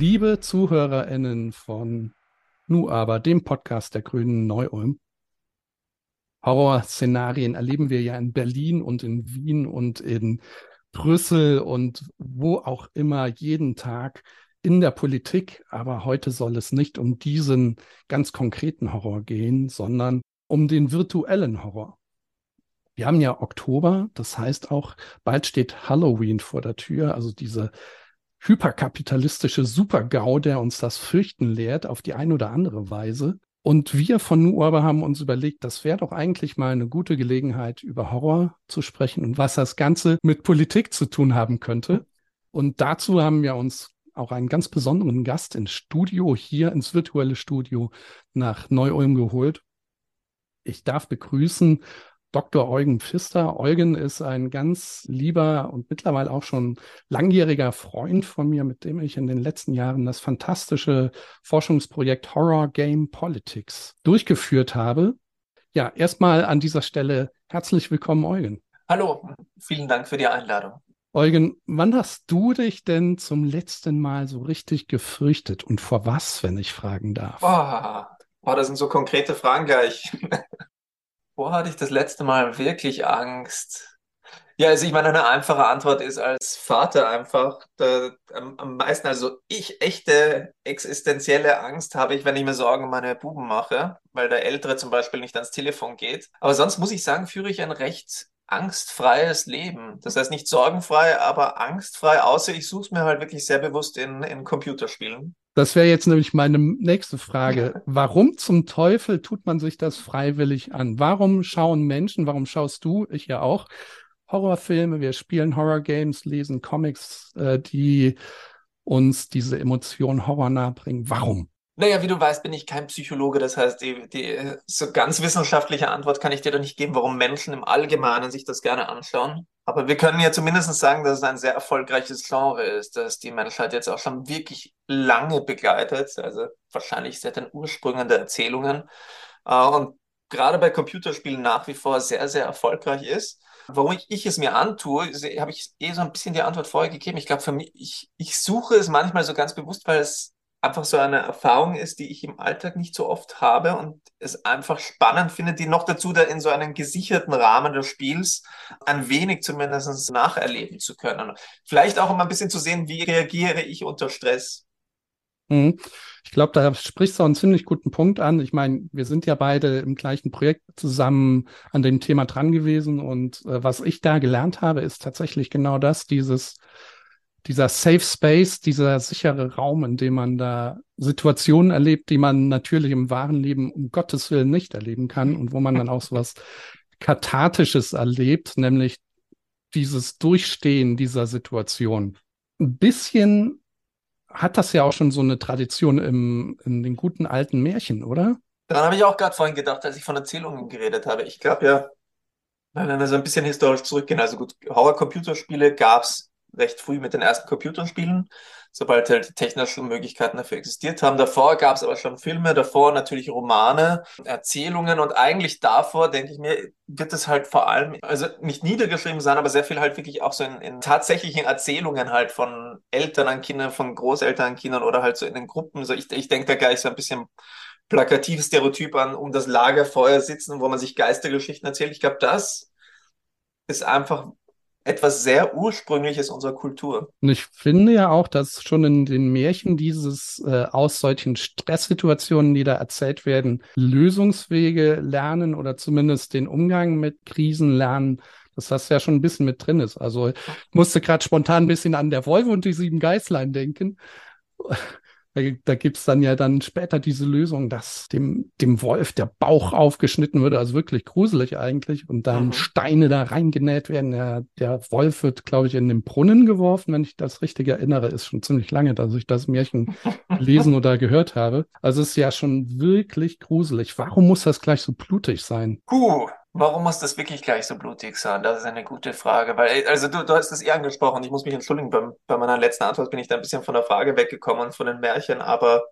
Liebe ZuhörerInnen von Nu aber, dem Podcast der Grünen Neu-Ulm. Horrorszenarien erleben wir ja in Berlin und in Wien und in Brüssel und wo auch immer jeden Tag in der Politik. Aber heute soll es nicht um diesen ganz konkreten Horror gehen, sondern um den virtuellen Horror. Wir haben ja Oktober, das heißt auch, bald steht Halloween vor der Tür, also diese hyperkapitalistische Supergau, der uns das Fürchten lehrt, auf die eine oder andere Weise. Und wir von Nu aber haben uns überlegt, das wäre doch eigentlich mal eine gute Gelegenheit, über Horror zu sprechen und was das Ganze mit Politik zu tun haben könnte. Und dazu haben wir uns auch einen ganz besonderen Gast ins Studio, hier ins virtuelle Studio nach Neu-Ulm geholt. Ich darf begrüßen Dr. Eugen Pfister. Eugen ist ein ganz lieber und mittlerweile auch schon langjähriger Freund von mir, mit dem ich in den letzten Jahren das fantastische Forschungsprojekt Horror Game Politics durchgeführt habe. Ja, erstmal an dieser Stelle herzlich willkommen, Eugen. Hallo, vielen Dank für die Einladung. Eugen, wann hast du dich denn zum letzten Mal so richtig gefürchtet und vor was, wenn ich fragen darf? Oh, oh das sind so konkrete Fragen gleich. Wo hatte ich das letzte Mal wirklich Angst? Ja, also ich meine, eine einfache Antwort ist als Vater einfach da, am, am meisten, also ich echte existenzielle Angst habe ich, wenn ich mir Sorgen um meine Buben mache, weil der Ältere zum Beispiel nicht ans Telefon geht. Aber sonst muss ich sagen, führe ich ein recht angstfreies Leben. Das heißt nicht sorgenfrei, aber angstfrei, außer ich suche es mir halt wirklich sehr bewusst in, in Computerspielen. Das wäre jetzt nämlich meine nächste Frage. Warum zum Teufel tut man sich das freiwillig an? Warum schauen Menschen, warum schaust du, ich ja auch, Horrorfilme, wir spielen Horrorgames, lesen Comics, äh, die uns diese Emotion Horror nahebringen. Warum? Naja, wie du weißt, bin ich kein Psychologe. Das heißt, die, die so ganz wissenschaftliche Antwort kann ich dir da nicht geben, warum Menschen im Allgemeinen sich das gerne anschauen. Aber wir können ja zumindest sagen, dass es ein sehr erfolgreiches Genre ist, dass die Menschheit jetzt auch schon wirklich lange begleitet, also wahrscheinlich seit den Ursprüngen der Erzählungen. Äh, und gerade bei Computerspielen nach wie vor sehr, sehr erfolgreich ist. Warum ich, ich es mir antue, habe ich eh so ein bisschen die Antwort vorher gegeben. Ich glaube, für mich, ich, ich suche es manchmal so ganz bewusst, weil es einfach so eine Erfahrung ist, die ich im Alltag nicht so oft habe und es einfach spannend finde, die noch dazu da in so einem gesicherten Rahmen des Spiels ein wenig zumindest nacherleben zu können. Vielleicht auch um ein bisschen zu sehen, wie reagiere ich unter Stress. Mhm. Ich glaube, da sprichst du einen ziemlich guten Punkt an. Ich meine, wir sind ja beide im gleichen Projekt zusammen an dem Thema dran gewesen und äh, was ich da gelernt habe, ist tatsächlich genau das, dieses dieser Safe Space, dieser sichere Raum, in dem man da Situationen erlebt, die man natürlich im wahren Leben um Gottes Willen nicht erleben kann und wo man dann auch so was Kathartisches erlebt, nämlich dieses Durchstehen dieser Situation. Ein bisschen hat das ja auch schon so eine Tradition im, in den guten alten Märchen, oder? Daran habe ich auch gerade vorhin gedacht, als ich von Erzählungen geredet habe. Ich glaube ja, wenn wir so ein bisschen historisch zurückgehen, also gut, Horror-Computerspiele gab es recht früh mit den ersten Computerspielen, sobald halt die technischen Möglichkeiten dafür existiert haben. Davor gab es aber schon Filme, davor natürlich Romane, Erzählungen und eigentlich davor, denke ich mir, wird es halt vor allem, also nicht niedergeschrieben sein, aber sehr viel halt wirklich auch so in, in tatsächlichen Erzählungen halt von Eltern an Kindern, von Großeltern an Kindern oder halt so in den Gruppen. So ich, ich denke da gleich so ein bisschen plakatives Stereotyp an, um das Lagerfeuer sitzen, wo man sich Geistergeschichten erzählt. Ich glaube, das ist einfach etwas sehr Ursprüngliches unserer Kultur. Und ich finde ja auch, dass schon in den Märchen dieses äh, aus solchen Stresssituationen, die da erzählt werden, Lösungswege lernen oder zumindest den Umgang mit Krisen lernen, dass das ja schon ein bisschen mit drin ist. Also musste gerade spontan ein bisschen an der Wolf und die sieben Geißlein denken. Da, gibt's dann ja dann später diese Lösung, dass dem, dem Wolf der Bauch aufgeschnitten wird, also wirklich gruselig eigentlich, und dann mhm. Steine da reingenäht werden. Der, der Wolf wird, glaube ich, in den Brunnen geworfen, wenn ich das richtig erinnere. Ist schon ziemlich lange, dass ich das Märchen gelesen oder gehört habe. Also es ist ja schon wirklich gruselig. Warum muss das gleich so blutig sein? Puh, Warum muss das wirklich gleich so blutig sein? Das ist eine gute Frage, weil, also du, du hast es eh angesprochen, ich muss mich entschuldigen, bei, bei meiner letzten Antwort bin ich da ein bisschen von der Frage weggekommen und von den Märchen, aber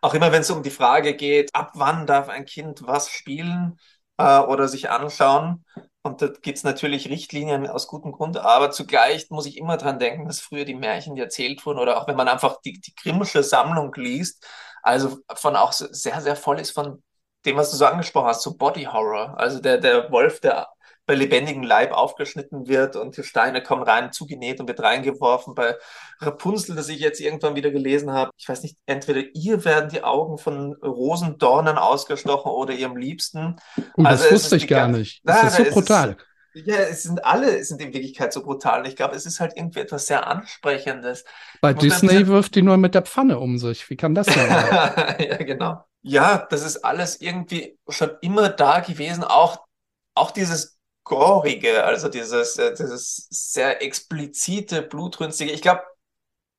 auch immer wenn es um die Frage geht, ab wann darf ein Kind was spielen äh, oder sich anschauen, Und da gibt es natürlich Richtlinien aus gutem Grund, aber zugleich muss ich immer dran denken, dass früher die Märchen, die erzählt wurden, oder auch wenn man einfach die, die Grimmsche Sammlung liest, also von auch sehr, sehr voll ist von dem, was du so angesprochen hast, so Body Horror. Also der, der Wolf, der bei lebendigem Leib aufgeschnitten wird und die Steine kommen rein, zugenäht und wird reingeworfen. Bei Rapunzel, das ich jetzt irgendwann wieder gelesen habe, ich weiß nicht, entweder ihr werden die Augen von Rosendornen ausgestochen oder ihrem Liebsten. Und uh, also das wusste ich gar nicht. Das ist so brutal. Ist, ja, es sind alle sind in Wirklichkeit so brutal. Und ich glaube, es ist halt irgendwie etwas sehr Ansprechendes. Bei Disney wirft die nur mit der Pfanne um sich. Wie kann das sein? ja, genau. Ja, das ist alles irgendwie schon immer da gewesen. Auch, auch dieses Gorige, also dieses, äh, dieses sehr explizite, blutrünstige. Ich glaube,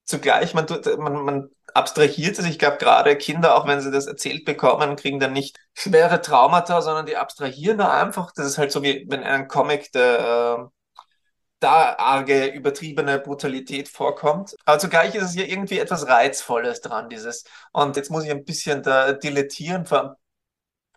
zugleich, man, tut, man, man abstrahiert es. Ich glaube, gerade Kinder, auch wenn sie das erzählt bekommen, kriegen dann nicht schwere Traumata, sondern die abstrahieren da einfach. Das ist halt so wie wenn ein Comic der äh, da arge, übertriebene Brutalität vorkommt. Aber zugleich ist es hier irgendwie etwas Reizvolles dran, dieses. Und jetzt muss ich ein bisschen da dilettieren.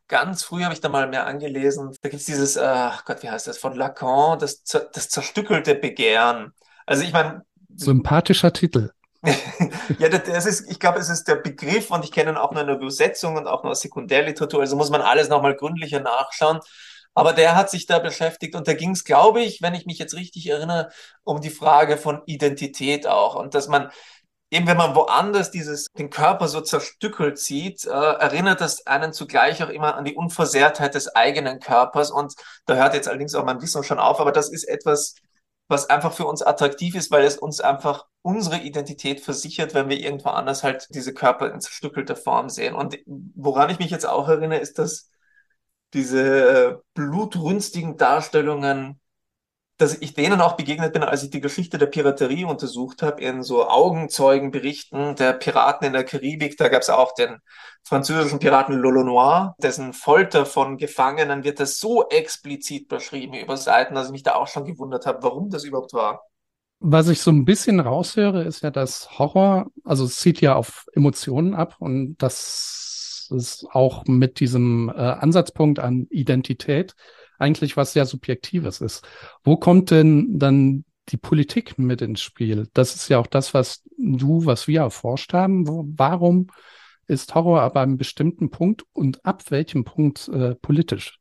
Ganz früh habe ich da mal mehr angelesen. Da gibt es dieses, äh, Gott, wie heißt das, von Lacan, das, das zerstückelte Begehren. Also ich meine. Sympathischer Titel. ja, das ist, ich glaube, es ist der Begriff und ich kenne ihn auch nur in der Übersetzung und auch nur aus Sekundärliteratur. Also muss man alles nochmal gründlicher nachschauen. Aber der hat sich da beschäftigt und da ging es, glaube ich, wenn ich mich jetzt richtig erinnere, um die Frage von Identität auch und dass man eben wenn man woanders dieses, den Körper so zerstückelt sieht, äh, erinnert das einen zugleich auch immer an die Unversehrtheit des eigenen Körpers. Und da hört jetzt allerdings auch mein Wissen schon auf, aber das ist etwas, was einfach für uns attraktiv ist, weil es uns einfach unsere Identität versichert, wenn wir irgendwo anders halt diese Körper in zerstückelter Form sehen. Und woran ich mich jetzt auch erinnere, ist, dass diese äh, blutrünstigen Darstellungen dass ich denen auch begegnet bin, als ich die Geschichte der Piraterie untersucht habe, in so Augenzeugenberichten der Piraten in der Karibik. Da gab es auch den französischen Piraten Lolo Noir, dessen Folter von Gefangenen wird das so explizit beschrieben über Seiten, dass ich mich da auch schon gewundert habe, warum das überhaupt war. Was ich so ein bisschen raushöre, ist ja, dass Horror, also es zieht ja auf Emotionen ab und das ist auch mit diesem äh, Ansatzpunkt an Identität eigentlich was sehr Subjektives ist. Wo kommt denn dann die Politik mit ins Spiel? Das ist ja auch das, was du, was wir erforscht haben. Wo, warum ist Horror aber einem bestimmten Punkt und ab welchem Punkt äh, politisch?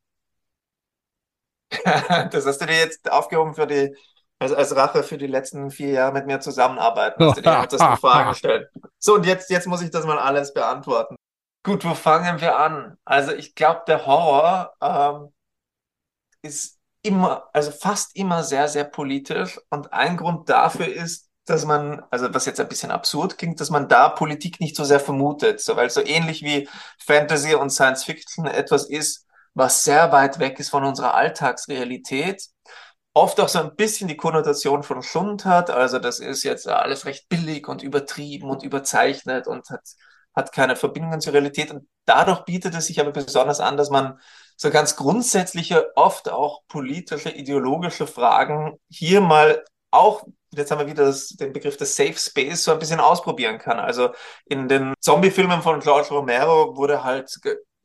das hast du dir jetzt aufgehoben für die, also als Rache für die letzten vier Jahre mit mir zusammenarbeiten. Hast du dir das Fragen gestellt. So, und jetzt, jetzt muss ich das mal alles beantworten. Gut, wo fangen wir an? Also ich glaube, der Horror ähm, ist immer, also fast immer sehr, sehr politisch. Und ein Grund dafür ist, dass man, also was jetzt ein bisschen absurd klingt, dass man da Politik nicht so sehr vermutet. So, weil so ähnlich wie Fantasy und Science Fiction etwas ist, was sehr weit weg ist von unserer Alltagsrealität, oft auch so ein bisschen die Konnotation von Schund hat. Also das ist jetzt alles recht billig und übertrieben und überzeichnet und hat, hat keine Verbindungen zur Realität. Und dadurch bietet es sich aber besonders an, dass man so ganz grundsätzliche, oft auch politische, ideologische Fragen hier mal auch, jetzt haben wir wieder das, den Begriff des Safe Space so ein bisschen ausprobieren kann. Also in den Zombie-Filmen von George Romero wurde halt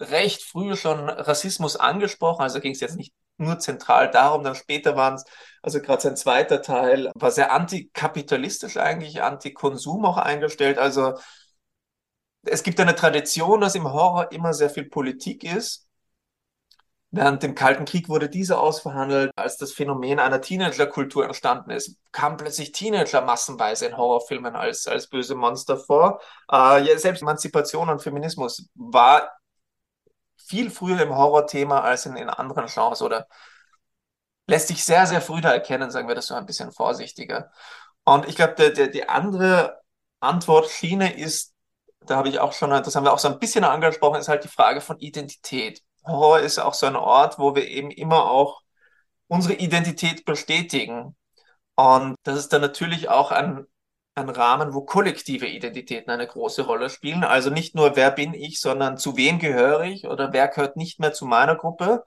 recht früh schon Rassismus angesprochen. Also ging es jetzt nicht nur zentral darum, dann später waren es, also gerade sein zweiter Teil war sehr antikapitalistisch eigentlich, anti-Konsum auch eingestellt. Also es gibt eine Tradition, dass im Horror immer sehr viel Politik ist Während dem Kalten Krieg wurde diese ausverhandelt, als das Phänomen einer Teenagerkultur entstanden ist, kamen plötzlich Teenager massenweise in Horrorfilmen als, als böse Monster vor. Äh, ja, selbst Emanzipation und Feminismus war viel früher im Horrorthema als in, in anderen Genres oder lässt sich sehr, sehr früh da erkennen, sagen wir das so ein bisschen vorsichtiger. Und ich glaube, der, der, die andere Antwortschiene ist, da habe ich auch schon, das haben wir auch so ein bisschen angesprochen, ist halt die Frage von Identität. Horror ist auch so ein Ort, wo wir eben immer auch unsere Identität bestätigen. Und das ist dann natürlich auch ein, ein Rahmen, wo kollektive Identitäten eine große Rolle spielen. Also nicht nur, wer bin ich, sondern zu wem gehöre ich oder wer gehört nicht mehr zu meiner Gruppe.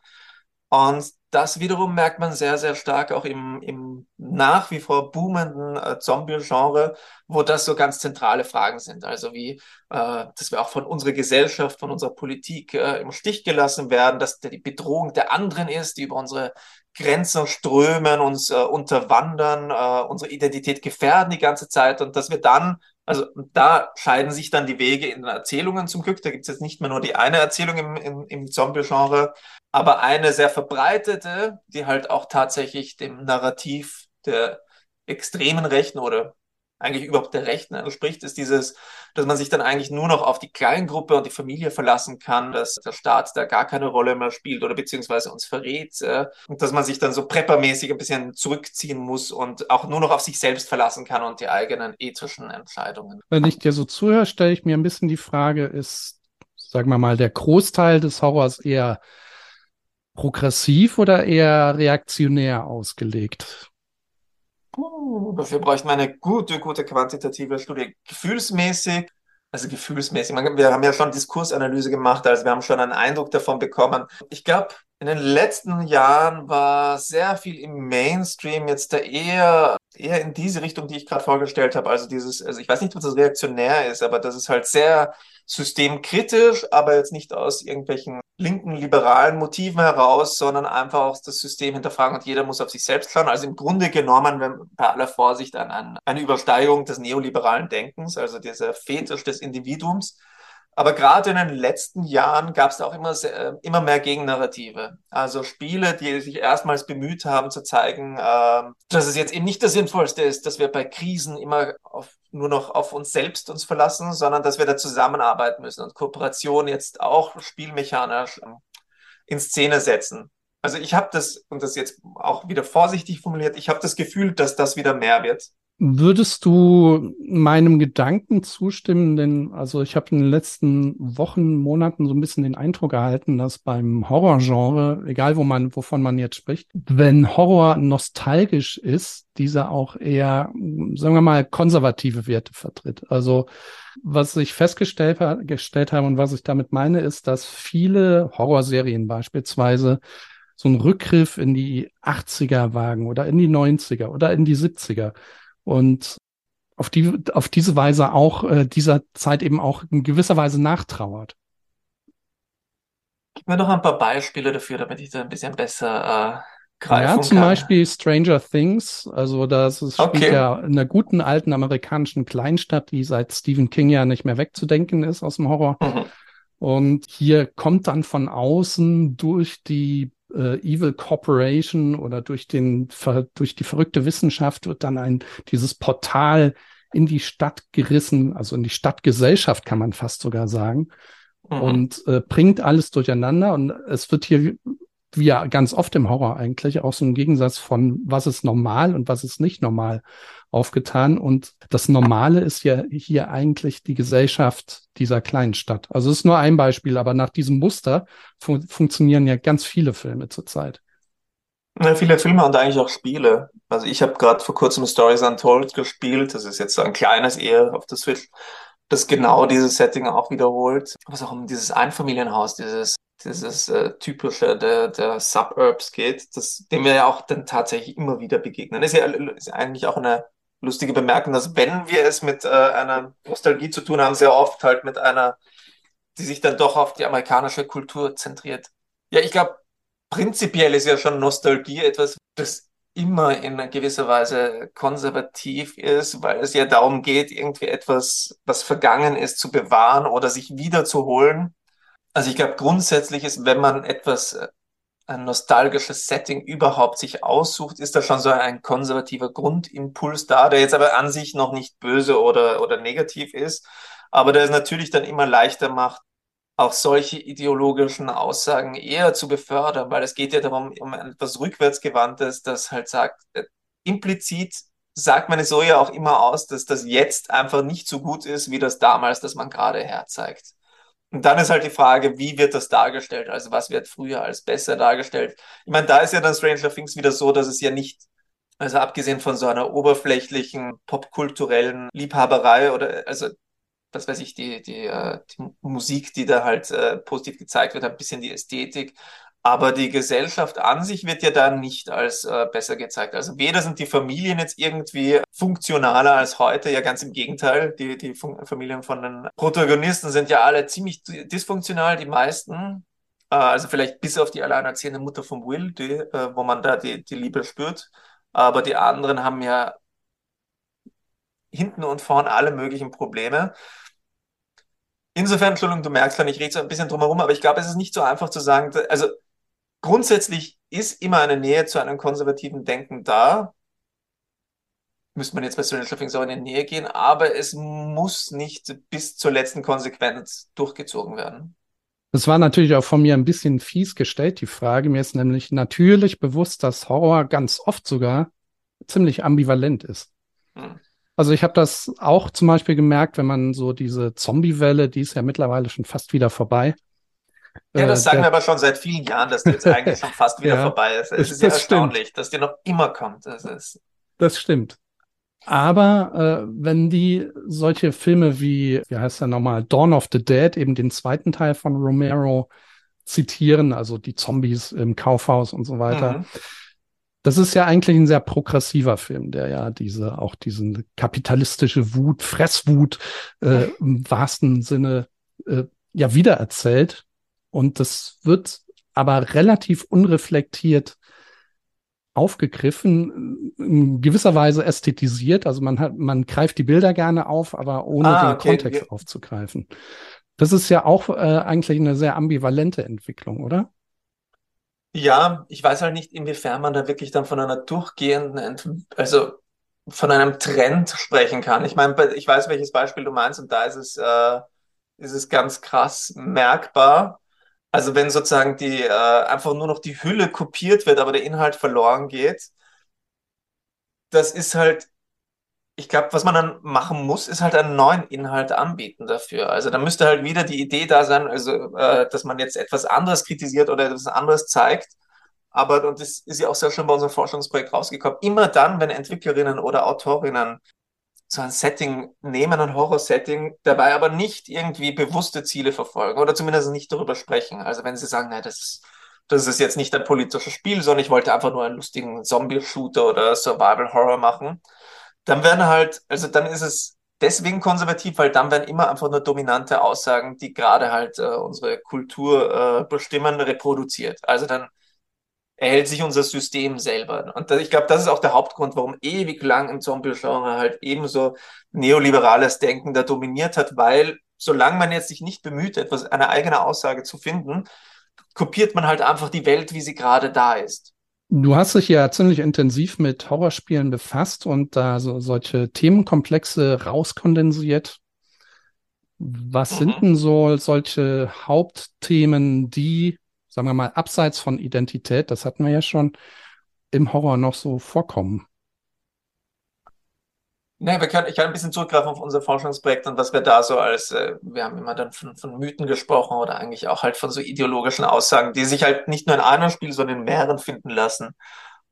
Und das wiederum merkt man sehr, sehr stark auch im, im nach wie vor boomenden äh, Zombie-Genre, wo das so ganz zentrale Fragen sind. Also wie, äh, dass wir auch von unserer Gesellschaft, von unserer Politik äh, im Stich gelassen werden, dass die Bedrohung der anderen ist, die über unsere Grenzen strömen, uns äh, unterwandern, äh, unsere Identität gefährden die ganze Zeit und dass wir dann also da scheiden sich dann die Wege in den Erzählungen zum Glück. Da gibt es jetzt nicht mehr nur die eine Erzählung im, im, im Zombie-Genre, aber eine sehr verbreitete, die halt auch tatsächlich dem Narrativ der extremen Rechten oder eigentlich überhaupt der Rechten entspricht, ist dieses, dass man sich dann eigentlich nur noch auf die Kleingruppe und die Familie verlassen kann, dass der Staat da gar keine Rolle mehr spielt oder beziehungsweise uns verrät äh, und dass man sich dann so preppermäßig ein bisschen zurückziehen muss und auch nur noch auf sich selbst verlassen kann und die eigenen ethischen Entscheidungen. Wenn ich dir so zuhöre, stelle ich mir ein bisschen die Frage, ist, sagen wir mal, der Großteil des Horrors eher progressiv oder eher reaktionär ausgelegt? Uh, dafür bräuchte man eine gute, gute quantitative Studie. Gefühlsmäßig, also gefühlsmäßig, wir haben ja schon Diskursanalyse gemacht, also wir haben schon einen Eindruck davon bekommen. Ich glaube, in den letzten Jahren war sehr viel im Mainstream jetzt da eher, eher in diese Richtung, die ich gerade vorgestellt habe. Also dieses, also ich weiß nicht, ob das reaktionär ist, aber das ist halt sehr systemkritisch, aber jetzt nicht aus irgendwelchen linken, liberalen Motiven heraus, sondern einfach auch das System hinterfragen und jeder muss auf sich selbst schauen. Also im Grunde genommen, wenn bei aller Vorsicht an, an eine Übersteigerung des neoliberalen Denkens, also dieser Fetisch des Individuums. Aber gerade in den letzten Jahren gab es auch immer, sehr, immer mehr Gegennarrative. Also Spiele, die sich erstmals bemüht haben zu zeigen, äh, dass es jetzt eben nicht das Sinnvollste ist, dass wir bei Krisen immer auf, nur noch auf uns selbst uns verlassen, sondern dass wir da zusammenarbeiten müssen und Kooperation jetzt auch spielmechanisch in Szene setzen. Also ich habe das, und das jetzt auch wieder vorsichtig formuliert, ich habe das Gefühl, dass das wieder mehr wird. Würdest du meinem Gedanken zustimmen? Denn also ich habe in den letzten Wochen, Monaten so ein bisschen den Eindruck erhalten, dass beim Horrorgenre, egal wo man, wovon man jetzt spricht, wenn Horror nostalgisch ist, dieser auch eher, sagen wir mal, konservative Werte vertritt. Also was ich festgestellt gestellt habe und was ich damit meine, ist, dass viele Horrorserien beispielsweise so einen Rückgriff in die 80er wagen oder in die 90er oder in die 70er und auf die auf diese Weise auch äh, dieser Zeit eben auch in gewisser Weise nachtrauert. Gib mir noch ein paar Beispiele dafür, damit ich da ein bisschen besser äh, greifen ja, zum kann. Beispiel Stranger Things. Also das ist, spielt Okay. ja in einer guten alten amerikanischen Kleinstadt, die seit Stephen King ja nicht mehr wegzudenken ist aus dem Horror. Mhm. Und hier kommt dann von außen durch die äh, Evil Corporation oder durch den durch die verrückte Wissenschaft wird dann ein dieses Portal in die Stadt gerissen, also in die Stadtgesellschaft kann man fast sogar sagen Mhm. und äh, bringt alles durcheinander und es wird hier wie ja ganz oft im Horror eigentlich auch so ein Gegensatz von was ist normal und was ist nicht normal aufgetan und das Normale ist ja hier eigentlich die Gesellschaft dieser kleinen Stadt. Also es ist nur ein Beispiel, aber nach diesem Muster fun funktionieren ja ganz viele Filme zurzeit. Ja, viele Filme und eigentlich auch Spiele. Also ich habe gerade vor kurzem Stories Untold gespielt. Das ist jetzt so ein kleines eher auf der Switch, das genau dieses Setting auch wiederholt. Was auch um dieses Einfamilienhaus, dieses, dieses äh, typische der, der Suburbs geht, das, dem wir ja auch dann tatsächlich immer wieder begegnen. Ist ja, ist eigentlich auch eine lustige Bemerkung, dass wenn wir es mit äh, einer Nostalgie zu tun haben, sehr oft halt mit einer, die sich dann doch auf die amerikanische Kultur zentriert. Ja, ich glaube, Prinzipiell ist ja schon Nostalgie etwas, das immer in gewisser Weise konservativ ist, weil es ja darum geht, irgendwie etwas, was vergangen ist, zu bewahren oder sich wiederzuholen. Also ich glaube, grundsätzlich ist, wenn man etwas, äh, ein nostalgisches Setting überhaupt sich aussucht, ist da schon so ein konservativer Grundimpuls da, der jetzt aber an sich noch nicht böse oder, oder negativ ist, aber der es natürlich dann immer leichter macht, auch solche ideologischen Aussagen eher zu befördern, weil es geht ja darum, um etwas Rückwärtsgewandtes, das halt sagt, äh, implizit sagt man es so ja auch immer aus, dass das jetzt einfach nicht so gut ist, wie das damals, das man gerade herzeigt. Und dann ist halt die Frage, wie wird das dargestellt? Also was wird früher als besser dargestellt? Ich meine, da ist ja dann Stranger Things wieder so, dass es ja nicht, also abgesehen von so einer oberflächlichen popkulturellen Liebhaberei oder also was weiß ich, die, die, äh, die Musik, die da halt äh, positiv gezeigt wird, ein bisschen die Ästhetik. Aber die Gesellschaft an sich wird ja da nicht als äh, besser gezeigt. Also weder sind die Familien jetzt irgendwie funktionaler als heute, ja ganz im Gegenteil. Die, die Familien von den Protagonisten sind ja alle ziemlich dysfunktional, die meisten. Äh, also vielleicht bis auf die alleinerziehende Mutter von Will, die, äh, wo man da die, die Liebe spürt. Aber die anderen haben ja hinten und vorn alle möglichen Probleme. Insofern, Entschuldigung, du merkst schon, ich rede so ein bisschen drum herum, aber ich glaube, es ist nicht so einfach zu sagen, also grundsätzlich ist immer eine Nähe zu einem konservativen Denken da. Müsste man jetzt bei Stranger Things auch in die Nähe gehen, aber es muss nicht bis zur letzten Konsequenz durchgezogen werden. Das war natürlich auch von mir ein bisschen fies gestellt, die Frage. Mir ist nämlich natürlich bewusst, dass Horror ganz oft sogar ziemlich ambivalent ist. Hm. Also ich habe das auch zum Beispiel gemerkt, wenn man so diese Zombie-Welle, die ist ja mittlerweile schon fast wieder vorbei. Ja, das äh, sagen wir aber schon seit vielen Jahren, dass die jetzt eigentlich schon fast wieder ja, vorbei ist. Es ist ja erstaunlich, stimmt. dass die noch immer kommt. Das, ist das stimmt. Aber äh, wenn die solche Filme wie, wie heißt der nochmal, Dawn of the Dead, eben den zweiten Teil von Romero zitieren, also die Zombies im Kaufhaus und so weiter, mhm. Das ist ja eigentlich ein sehr progressiver Film, der ja diese, auch diesen kapitalistische Wut, Fresswut äh, im wahrsten Sinne äh, ja wiedererzählt. Und das wird aber relativ unreflektiert aufgegriffen, in gewisser Weise ästhetisiert. Also man hat, man greift die Bilder gerne auf, aber ohne ah, den okay. Kontext aufzugreifen. Das ist ja auch äh, eigentlich eine sehr ambivalente Entwicklung, oder? Ja, ich weiß halt nicht, inwiefern man da wirklich dann von einer durchgehenden, also von einem Trend sprechen kann. Ich meine, ich weiß, welches Beispiel du meinst, und da ist es, äh, ist es ganz krass merkbar. Also wenn sozusagen die äh, einfach nur noch die Hülle kopiert wird, aber der Inhalt verloren geht, das ist halt ich glaube, was man dann machen muss, ist halt einen neuen Inhalt anbieten dafür. Also da müsste halt wieder die Idee da sein, also äh, dass man jetzt etwas anderes kritisiert oder etwas anderes zeigt. Aber, und das ist ja auch sehr schön bei unserem Forschungsprojekt rausgekommen, immer dann, wenn Entwicklerinnen oder Autorinnen so ein Setting nehmen, ein Horror-Setting, dabei aber nicht irgendwie bewusste Ziele verfolgen oder zumindest nicht darüber sprechen. Also wenn sie sagen, nein, das, das ist jetzt nicht ein politisches Spiel, sondern ich wollte einfach nur einen lustigen Zombie-Shooter oder Survival-Horror machen, dann werden halt, also dann ist es deswegen konservativ, weil dann werden immer einfach nur dominante Aussagen, die gerade halt äh, unsere Kultur äh, bestimmen, reproduziert. Also dann erhält sich unser System selber. Und ich glaube, das ist auch der Hauptgrund, warum ewig lang im Zombie-Genre halt ebenso neoliberales Denken da dominiert hat, weil solange man jetzt sich nicht bemüht, etwas, eine eigene Aussage zu finden, kopiert man halt einfach die Welt, wie sie gerade da ist. Du hast dich ja ziemlich intensiv mit Horrorspielen befasst und da so solche Themenkomplexe rauskondensiert. Was mhm. sind denn so solche Hauptthemen, die, sagen wir mal, abseits von Identität, das hatten wir ja schon, im Horror noch so vorkommen? Nee, wir können, ich kann ein bisschen zurückgreifen auf unser Forschungsprojekt und was wir da so als, äh, wir haben immer dann von, von Mythen gesprochen oder eigentlich auch halt von so ideologischen Aussagen, die sich halt nicht nur in einem Spiel, sondern in mehreren finden lassen.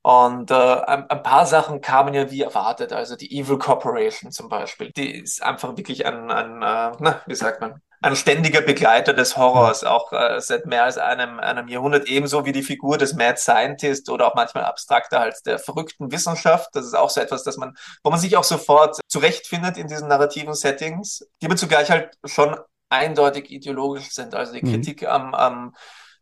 Und äh, ein, ein paar Sachen kamen ja wie erwartet. Also die Evil Corporation zum Beispiel, die ist einfach wirklich ein, ein äh, na, wie sagt man, ein ständiger Begleiter des Horrors, auch äh, seit mehr als einem, einem Jahrhundert, ebenso wie die Figur des Mad Scientist oder auch manchmal abstrakter als der verrückten Wissenschaft. Das ist auch so etwas, dass man, wo man sich auch sofort zurechtfindet in diesen narrativen Settings, die aber zugleich halt schon eindeutig ideologisch sind. Also die mhm. Kritik am, am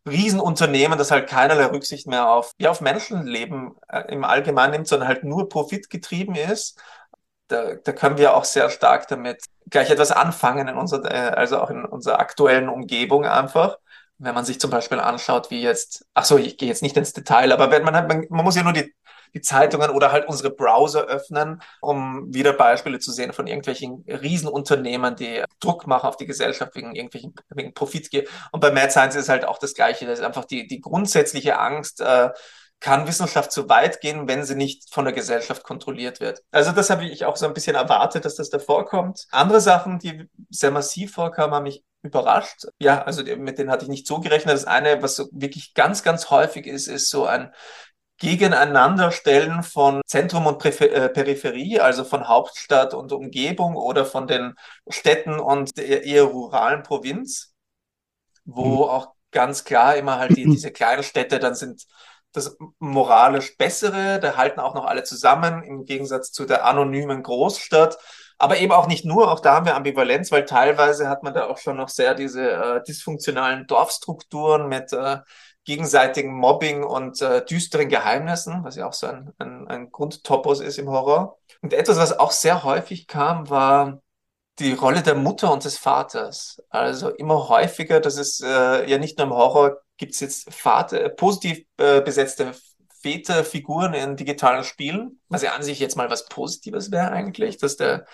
Riesenunternehmen, das halt keinerlei Rücksicht mehr auf, ja, auf Menschenleben äh, im Allgemeinen nimmt, sondern halt nur profitgetrieben ist da, da können wir auch sehr stark damit gleich etwas anfangen in unserer, äh, also auch in unserer aktuellen Umgebung einfach. Wenn man sich zum Beispiel anschaut, wie jetzt, ach so, ich gehe jetzt nicht ins Detail, aber wenn man halt, man, man muss ja nur die, die Zeitungen oder halt unsere Browser öffnen, um wieder Beispiele zu sehen von irgendwelchen Riesenunternehmen, die Druck machen auf die Gesellschaft wegen irgendwelchen wegen Profitgier. Und bei Mad Science ist halt auch das Gleiche. Das ist einfach die, die grundsätzliche Angst, äh, kann Wissenschaft zu weit gehen, wenn sie nicht von der Gesellschaft kontrolliert wird. Also das habe ich auch so ein bisschen erwartet, dass das da vorkommt. Andere Sachen, die sehr massiv vorkamen, haben mich überrascht. Ja, also mit denen hatte ich nicht so gerechnet. Das eine, was so wirklich ganz, ganz häufig ist, ist so ein Gegeneinanderstellen von Zentrum und äh, Peripherie, also von Hauptstadt und Umgebung oder von den Städten und der eher ruralen Provinz, wo mhm. auch ganz klar immer halt die, diese kleinen Städte, dann sind das moralisch bessere, da halten auch noch alle zusammen, im Gegensatz zu der anonymen Großstadt. Aber eben auch nicht nur, auch da haben wir Ambivalenz, weil teilweise hat man da auch schon noch sehr diese äh, dysfunktionalen Dorfstrukturen mit äh, gegenseitigen Mobbing und äh, düsteren Geheimnissen, was ja auch so ein, ein, ein Grundtopos ist im Horror. Und etwas, was auch sehr häufig kam, war die Rolle der Mutter und des Vaters. Also immer häufiger, das ist äh, ja nicht nur im Horror, gibt es jetzt Vater, äh, positiv äh, besetzte Väterfiguren in digitalen Spielen, was ja an sich jetzt mal was Positives wäre eigentlich, dass der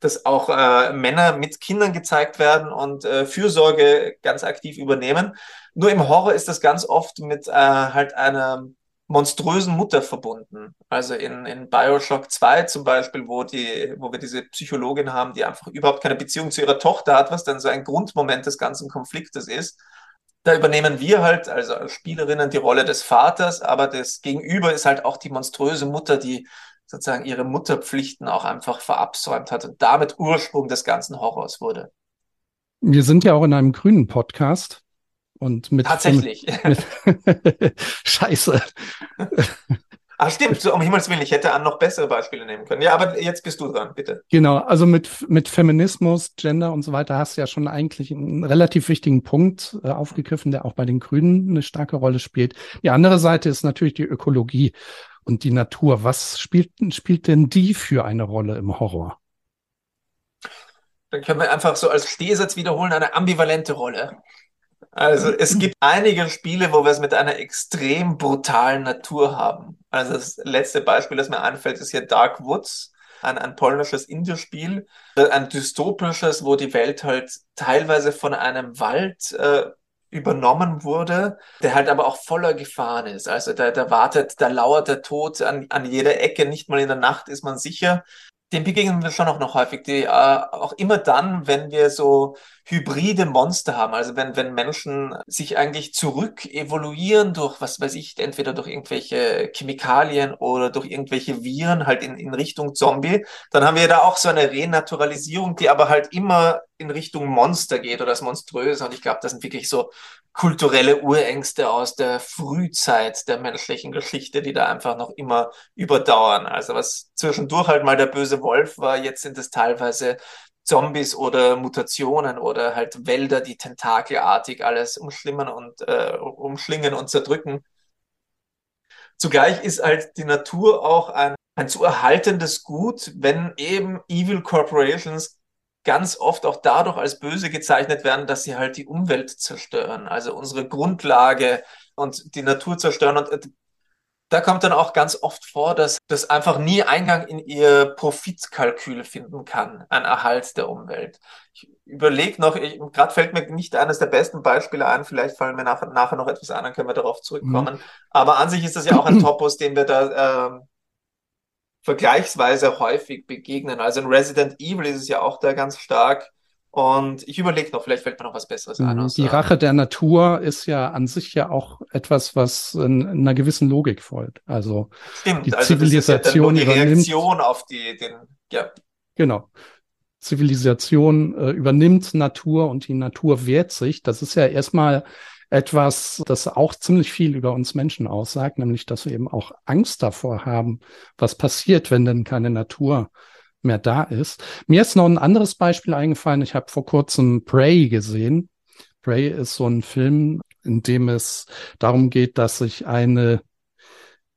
dass auch äh, Männer mit Kindern gezeigt werden und äh, Fürsorge ganz aktiv übernehmen. Nur im Horror ist das ganz oft mit äh, halt einer monströsen Mutter verbunden. Also in, in Bioshock 2 zum Beispiel, wo, die, wo wir diese Psychologin haben, die einfach überhaupt keine Beziehung zu ihrer Tochter hat, was dann so ein Grundmoment des ganzen Konfliktes ist. Da übernehmen wir halt, also als Spielerinnen, die Rolle des Vaters, aber das Gegenüber ist halt auch die monströse Mutter, die sozusagen ihre Mutterpflichten auch einfach verabsäumt hat und damit Ursprung des ganzen Horrors wurde. Wir sind ja auch in einem grünen Podcast. Und mit Tatsächlich. Mit, Scheiße. Ach stimmt, so, um Himmels Willen, ich hätte an noch bessere Beispiele nehmen können. Ja, aber jetzt bist du dran, bitte. Genau, also mit, mit Feminismus, Gender und so weiter hast du ja schon eigentlich einen relativ wichtigen Punkt äh, aufgegriffen, der auch bei den Grünen eine starke Rolle spielt. Die andere Seite ist natürlich die Ökologie und die Natur. Was spielt, spielt denn die für eine Rolle im Horror? Dann können wir einfach so als Stehsatz wiederholen, eine ambivalente Rolle. Also es gibt einige Spiele, wo wir es mit einer extrem brutalen Natur haben. Also das letzte Beispiel, das mir einfällt, ist hier Dark Woods, ein, ein polnisches Indie-Spiel, ein dystopisches, wo die Welt halt teilweise von einem Wald äh, übernommen wurde, der halt aber auch voller Gefahren ist. Also da, da wartet, da lauert der Tod an, an jeder Ecke, nicht mal in der Nacht ist man sicher dem begegnen wir schon auch noch häufig, die, äh, auch immer dann, wenn wir so hybride Monster haben, also wenn, wenn Menschen sich eigentlich zurück evoluieren durch, was weiß ich, entweder durch irgendwelche Chemikalien oder durch irgendwelche Viren halt in, in Richtung Zombie, dann haben wir da auch so eine Renaturalisierung, die aber halt immer in Richtung Monster geht oder das Monströse und ich glaube, das sind wirklich so kulturelle Urängste aus der Frühzeit der menschlichen Geschichte, die da einfach noch immer überdauern. Also was zwischendurch halt mal der böse Wolf war, jetzt sind es teilweise Zombies oder Mutationen oder halt Wälder, die tentakelartig alles umschlimmern und äh, umschlingen und zerdrücken. Zugleich ist halt die Natur auch ein, ein zu erhaltendes Gut, wenn eben Evil Corporations ganz oft auch dadurch als böse gezeichnet werden, dass sie halt die Umwelt zerstören, also unsere Grundlage und die Natur zerstören. Und äh, da kommt dann auch ganz oft vor, dass das einfach nie Eingang in ihr Profitkalkül finden kann, ein Erhalt der Umwelt. Ich überlege noch, gerade fällt mir nicht eines der besten Beispiele ein, vielleicht fallen mir nach, nachher noch etwas an, dann können wir darauf zurückkommen. Mhm. Aber an sich ist das ja auch ein Topos, den wir da äh, vergleichsweise häufig begegnen. Also in Resident Evil ist es ja auch da ganz stark. Und ich überlege noch, vielleicht fällt mir noch was Besseres ein. Mhm. Die Rache der Natur ist ja an sich ja auch etwas, was in, in einer gewissen Logik folgt. Also Stimmt, die also Zivilisation das ist ja die übernimmt. Reaktion auf die, den, ja. Genau. Zivilisation äh, übernimmt Natur und die Natur wehrt sich. Das ist ja erstmal etwas, das auch ziemlich viel über uns Menschen aussagt, nämlich dass wir eben auch Angst davor haben, was passiert, wenn denn keine Natur mehr da ist. Mir ist noch ein anderes Beispiel eingefallen. Ich habe vor kurzem Prey gesehen. Prey ist so ein Film, in dem es darum geht, dass sich eine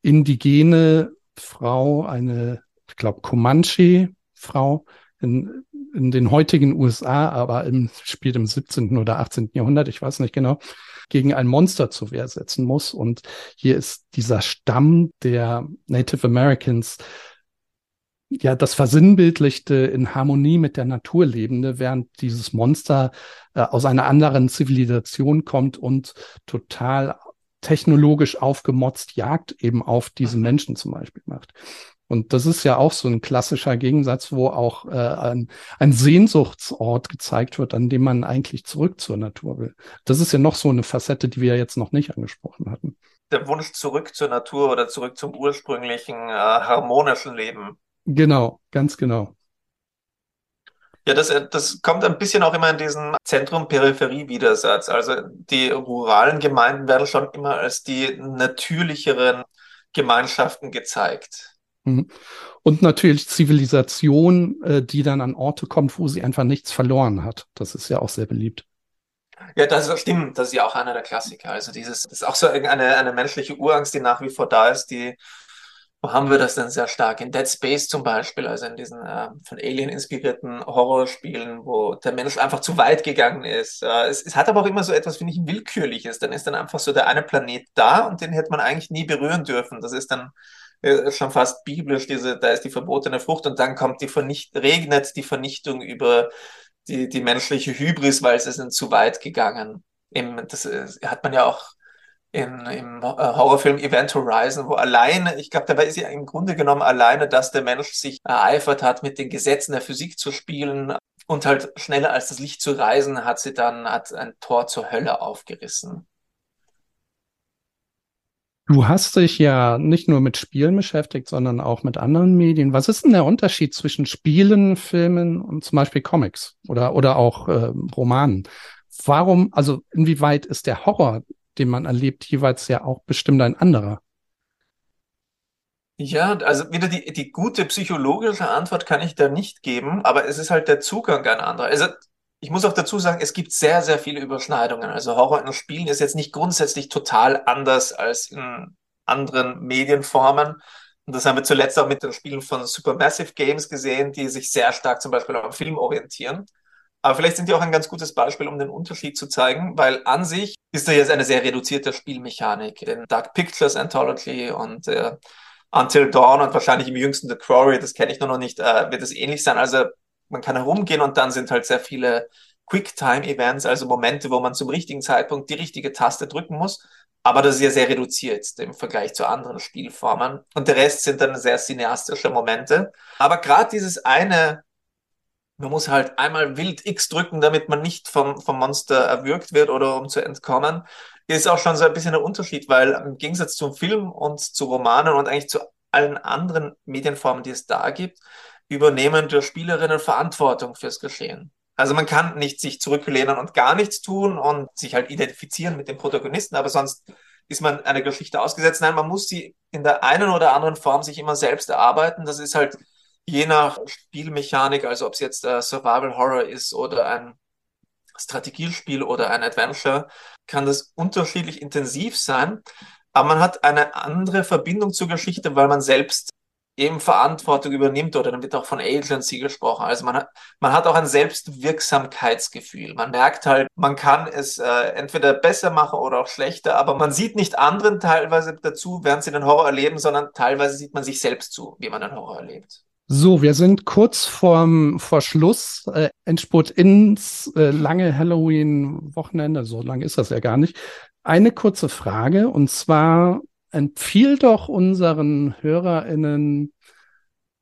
indigene Frau, eine, ich glaube, Comanche-Frau in, in den heutigen USA, aber im, spielt im 17. oder 18. Jahrhundert, ich weiß nicht genau, gegen ein Monster zur Wehr setzen muss. Und hier ist dieser Stamm der Native Americans ja das versinnbildlichte in Harmonie mit der Natur lebende, während dieses Monster äh, aus einer anderen Zivilisation kommt und total technologisch aufgemotzt Jagd eben auf diese mhm. Menschen zum Beispiel macht. Und das ist ja auch so ein klassischer Gegensatz, wo auch äh, ein, ein Sehnsuchtsort gezeigt wird, an dem man eigentlich zurück zur Natur will. Das ist ja noch so eine Facette, die wir jetzt noch nicht angesprochen hatten. Der Wunsch zurück zur Natur oder zurück zum ursprünglichen äh, harmonischen Leben. Genau, ganz genau. Ja, das, das kommt ein bisschen auch immer in diesem Zentrum-Peripherie-Widersatz. Also die ruralen Gemeinden werden schon immer als die natürlicheren Gemeinschaften gezeigt. Mhm. Und natürlich Zivilisation, äh, die dann an Orte kommt, wo sie einfach nichts verloren hat. Das ist ja auch sehr beliebt. Ja, das stimmt. Das ist ja auch einer der Klassiker. Also dieses, das ist auch so eine, eine menschliche Urangst, die nach wie vor da ist, die wo haben wir das denn sehr stark? In Dead Space zum Beispiel, also in diesen äh, von Alien inspirierten Horrorspielen, wo der Mensch einfach zu weit gegangen ist. Äh, es, es, hat aber auch immer so etwas, finde ich, Willkürliches. Dann ist dann einfach so der eine Planet da und den hätte man eigentlich nie berühren dürfen. Das ist dann äh, schon fast biblisch, diese, da ist die verbotene Frucht und dann kommt die Vernicht regnet die Vernichtung über die, die menschliche Hybris, weil sie sind zu weit gegangen. Eben, das äh, hat man ja auch in, im äh, Horrorfilm Event Horizon, wo alleine, ich glaube, dabei ist ja im Grunde genommen alleine, dass der Mensch sich ereifert hat, mit den Gesetzen der Physik zu spielen und halt schneller als das Licht zu reisen, hat sie dann, hat ein Tor zur Hölle aufgerissen. Du hast dich ja nicht nur mit Spielen beschäftigt, sondern auch mit anderen Medien. Was ist denn der Unterschied zwischen Spielen, Filmen und zum Beispiel Comics oder, oder auch äh, Romanen? Warum, also inwieweit ist der Horror den man erlebt, jeweils ja auch bestimmt ein anderer. Ja, also wieder die, die gute psychologische Antwort kann ich da nicht geben, aber es ist halt der Zugang ein anderer. Also ich muss auch dazu sagen, es gibt sehr, sehr viele Überschneidungen. Also Horror in Spielen ist jetzt nicht grundsätzlich total anders als in anderen Medienformen. Und das haben wir zuletzt auch mit den Spielen von Supermassive Games gesehen, die sich sehr stark zum Beispiel am Film orientieren. Aber vielleicht sind die auch ein ganz gutes Beispiel, um den Unterschied zu zeigen, weil an sich ist da jetzt eine sehr reduzierte Spielmechanik. Den Dark Pictures Anthology und äh, Until Dawn und wahrscheinlich im jüngsten The Quarry, das kenne ich nur noch nicht, äh, wird es ähnlich sein. Also man kann herumgehen und dann sind halt sehr viele Quicktime-Events, also Momente, wo man zum richtigen Zeitpunkt die richtige Taste drücken muss. Aber das ist ja sehr reduziert im Vergleich zu anderen Spielformen. Und der Rest sind dann sehr cineastische Momente. Aber gerade dieses eine man muss halt einmal wild X drücken, damit man nicht vom, vom Monster erwürgt wird oder um zu entkommen. Ist auch schon so ein bisschen der Unterschied, weil im Gegensatz zum Film und zu Romanen und eigentlich zu allen anderen Medienformen, die es da gibt, übernehmen die Spielerinnen Verantwortung fürs Geschehen. Also man kann nicht sich zurücklehnen und gar nichts tun und sich halt identifizieren mit dem Protagonisten, aber sonst ist man einer Geschichte ausgesetzt. Nein, man muss sie in der einen oder anderen Form sich immer selbst erarbeiten. Das ist halt je nach Spielmechanik, also ob es jetzt äh, Survival Horror ist oder ein Strategiespiel oder ein Adventure, kann das unterschiedlich intensiv sein. Aber man hat eine andere Verbindung zur Geschichte, weil man selbst eben Verantwortung übernimmt oder dann wird auch von Agency gesprochen. Also man hat, man hat auch ein Selbstwirksamkeitsgefühl. Man merkt halt, man kann es äh, entweder besser machen oder auch schlechter, aber man sieht nicht anderen teilweise dazu, während sie den Horror erleben, sondern teilweise sieht man sich selbst zu, wie man den Horror erlebt. So, wir sind kurz vorm vor Schluss, äh, Endspurt ins äh, lange Halloween-Wochenende. So lange ist das ja gar nicht. Eine kurze Frage und zwar empfiehl doch unseren HörerInnen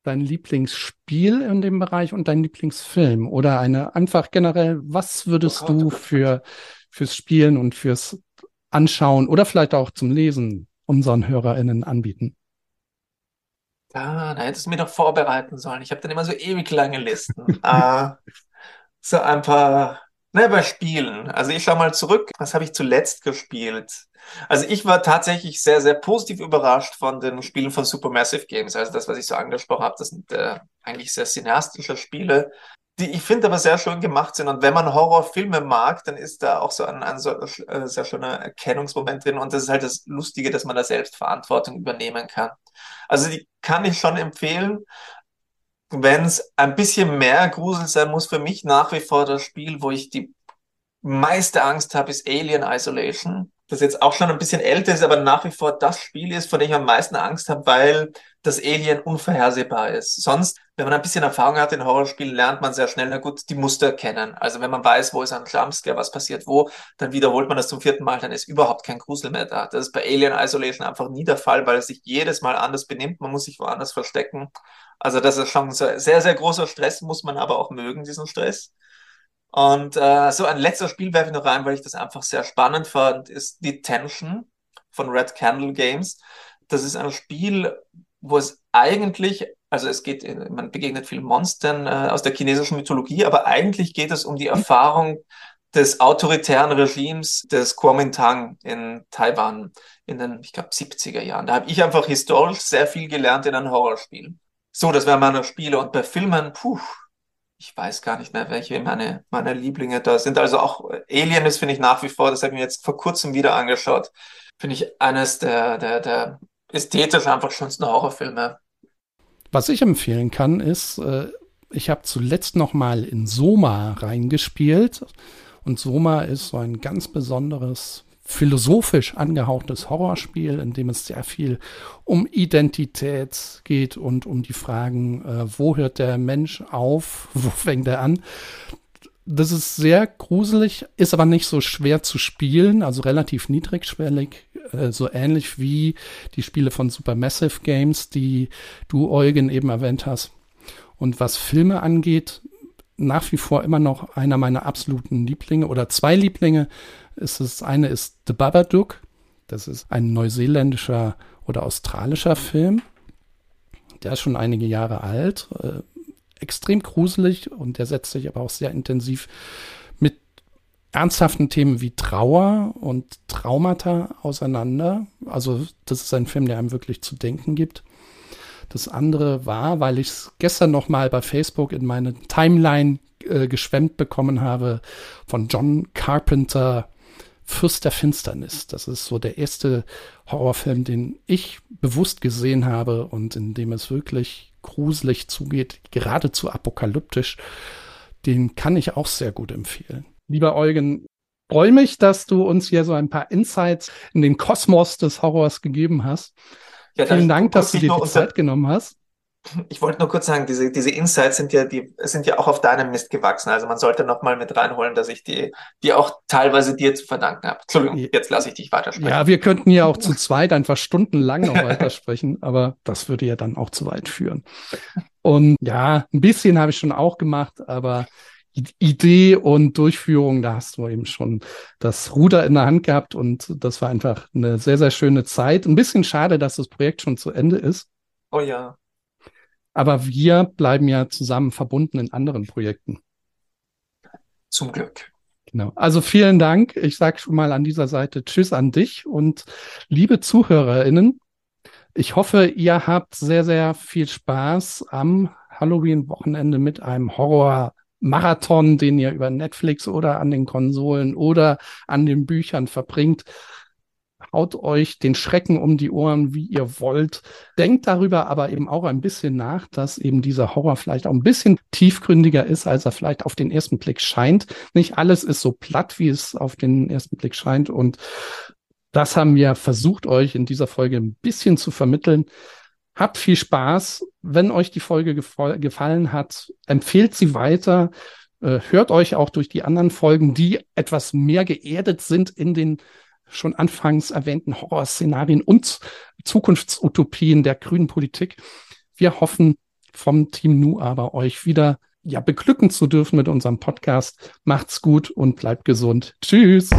dein Lieblingsspiel in dem Bereich und dein Lieblingsfilm oder eine einfach generell, was würdest oh du für, fürs Spielen und fürs Anschauen oder vielleicht auch zum Lesen unseren HörerInnen anbieten? Ah, da hättest du mir doch vorbereiten sollen. Ich habe dann immer so ewig lange Listen. äh, so ein paar, ne, bei Spielen. Also ich schau mal zurück. Was habe ich zuletzt gespielt? Also ich war tatsächlich sehr, sehr positiv überrascht von den Spielen von Supermassive Games. Also das, was ich so angesprochen habe, das sind äh, eigentlich sehr cineastische Spiele, die ich finde aber sehr schön gemacht sind. Und wenn man Horrorfilme mag, dann ist da auch so ein, ein so, äh, sehr schöner Erkennungsmoment drin. Und das ist halt das Lustige, dass man da selbst Verantwortung übernehmen kann. Also die kann ich schon empfehlen. Wenn es ein bisschen mehr Grusel sein muss, für mich nach wie vor das Spiel, wo ich die meiste Angst habe, ist Alien Isolation das jetzt auch schon ein bisschen älter ist, aber nach wie vor das Spiel ist, vor dem ich am meisten Angst habe, weil das Alien unvorhersehbar ist. Sonst, wenn man ein bisschen Erfahrung hat in Horrorspielen, lernt man sehr schnell, na gut, die Muster kennen. Also wenn man weiß, wo ist ein Jumpscare, was passiert wo, dann wiederholt man das zum vierten Mal, dann ist überhaupt kein Grusel mehr da. Das ist bei Alien Isolation einfach nie der Fall, weil es sich jedes Mal anders benimmt. Man muss sich woanders verstecken. Also das ist schon sehr, sehr großer Stress, muss man aber auch mögen, diesen Stress. Und äh, so ein letzter Spiel werfe ich noch rein, weil ich das einfach sehr spannend fand, ist Detention von Red Candle Games. Das ist ein Spiel, wo es eigentlich Also es geht, man begegnet vielen Monstern äh, aus der chinesischen Mythologie, aber eigentlich geht es um die Erfahrung des autoritären Regimes des Kuomintang in Taiwan in den, ich glaube, 70er Jahren. Da habe ich einfach historisch sehr viel gelernt in einem Horrorspiel. So, das wären meine Spiele. Und bei Filmen, puh, ich weiß gar nicht mehr, welche meine, meine Lieblinge da sind. Also auch Alien ist, finde ich, nach wie vor, das habe ich mir jetzt vor kurzem wieder angeschaut, finde ich eines der, der, der ästhetisch einfach schönsten Horrorfilme. Was ich empfehlen kann, ist, äh, ich habe zuletzt noch mal in Soma reingespielt. Und Soma ist so ein ganz besonderes philosophisch angehauchtes Horrorspiel, in dem es sehr viel um Identität geht und um die Fragen, äh, wo hört der Mensch auf, wo fängt er an. Das ist sehr gruselig, ist aber nicht so schwer zu spielen, also relativ niedrigschwellig, äh, so ähnlich wie die Spiele von Supermassive Games, die du, Eugen, eben erwähnt hast. Und was Filme angeht, nach wie vor immer noch einer meiner absoluten Lieblinge oder zwei Lieblinge ist es, eine ist The Babadook. Das ist ein neuseeländischer oder australischer Film. Der ist schon einige Jahre alt, äh, extrem gruselig und der setzt sich aber auch sehr intensiv mit ernsthaften Themen wie Trauer und Traumata auseinander. Also das ist ein Film, der einem wirklich zu denken gibt. Das andere war, weil ich es gestern noch mal bei Facebook in meine Timeline äh, geschwemmt bekommen habe, von John Carpenter Fürst der Finsternis. Das ist so der erste Horrorfilm, den ich bewusst gesehen habe und in dem es wirklich gruselig zugeht, geradezu apokalyptisch. Den kann ich auch sehr gut empfehlen. Lieber Eugen, freue mich, dass du uns hier so ein paar Insights in den Kosmos des Horrors gegeben hast. Ja, Vielen Dank, dass du dir die Zeit genommen hast. Ich wollte nur kurz sagen, diese, diese Insights sind ja, die sind ja auch auf deinem Mist gewachsen. Also man sollte noch mal mit reinholen, dass ich die, die auch teilweise dir zu verdanken habe. Entschuldigung, jetzt lasse ich dich weitersprechen. Ja, wir könnten ja auch zu zweit einfach stundenlang noch weitersprechen, aber das würde ja dann auch zu weit führen. Und ja, ein bisschen habe ich schon auch gemacht, aber Idee und Durchführung, da hast du eben schon das Ruder in der Hand gehabt und das war einfach eine sehr, sehr schöne Zeit. Ein bisschen schade, dass das Projekt schon zu Ende ist. Oh ja. Aber wir bleiben ja zusammen verbunden in anderen Projekten. Zum Glück. Genau. Also vielen Dank. Ich sage schon mal an dieser Seite Tschüss an dich und liebe ZuhörerInnen. Ich hoffe, ihr habt sehr, sehr viel Spaß am Halloween-Wochenende mit einem Horror-Marathon, den ihr über Netflix oder an den Konsolen oder an den Büchern verbringt haut euch den Schrecken um die Ohren, wie ihr wollt. Denkt darüber aber eben auch ein bisschen nach, dass eben dieser Horror vielleicht auch ein bisschen tiefgründiger ist, als er vielleicht auf den ersten Blick scheint. Nicht alles ist so platt, wie es auf den ersten Blick scheint. Und das haben wir versucht, euch in dieser Folge ein bisschen zu vermitteln. Habt viel Spaß. Wenn euch die Folge gefallen hat, empfehlt sie weiter. Äh, hört euch auch durch die anderen Folgen, die etwas mehr geerdet sind in den schon anfangs erwähnten Horrorszenarien und Zukunftsutopien der grünen Politik. Wir hoffen vom Team Nu aber euch wieder ja beglücken zu dürfen mit unserem Podcast. Macht's gut und bleibt gesund. Tschüss.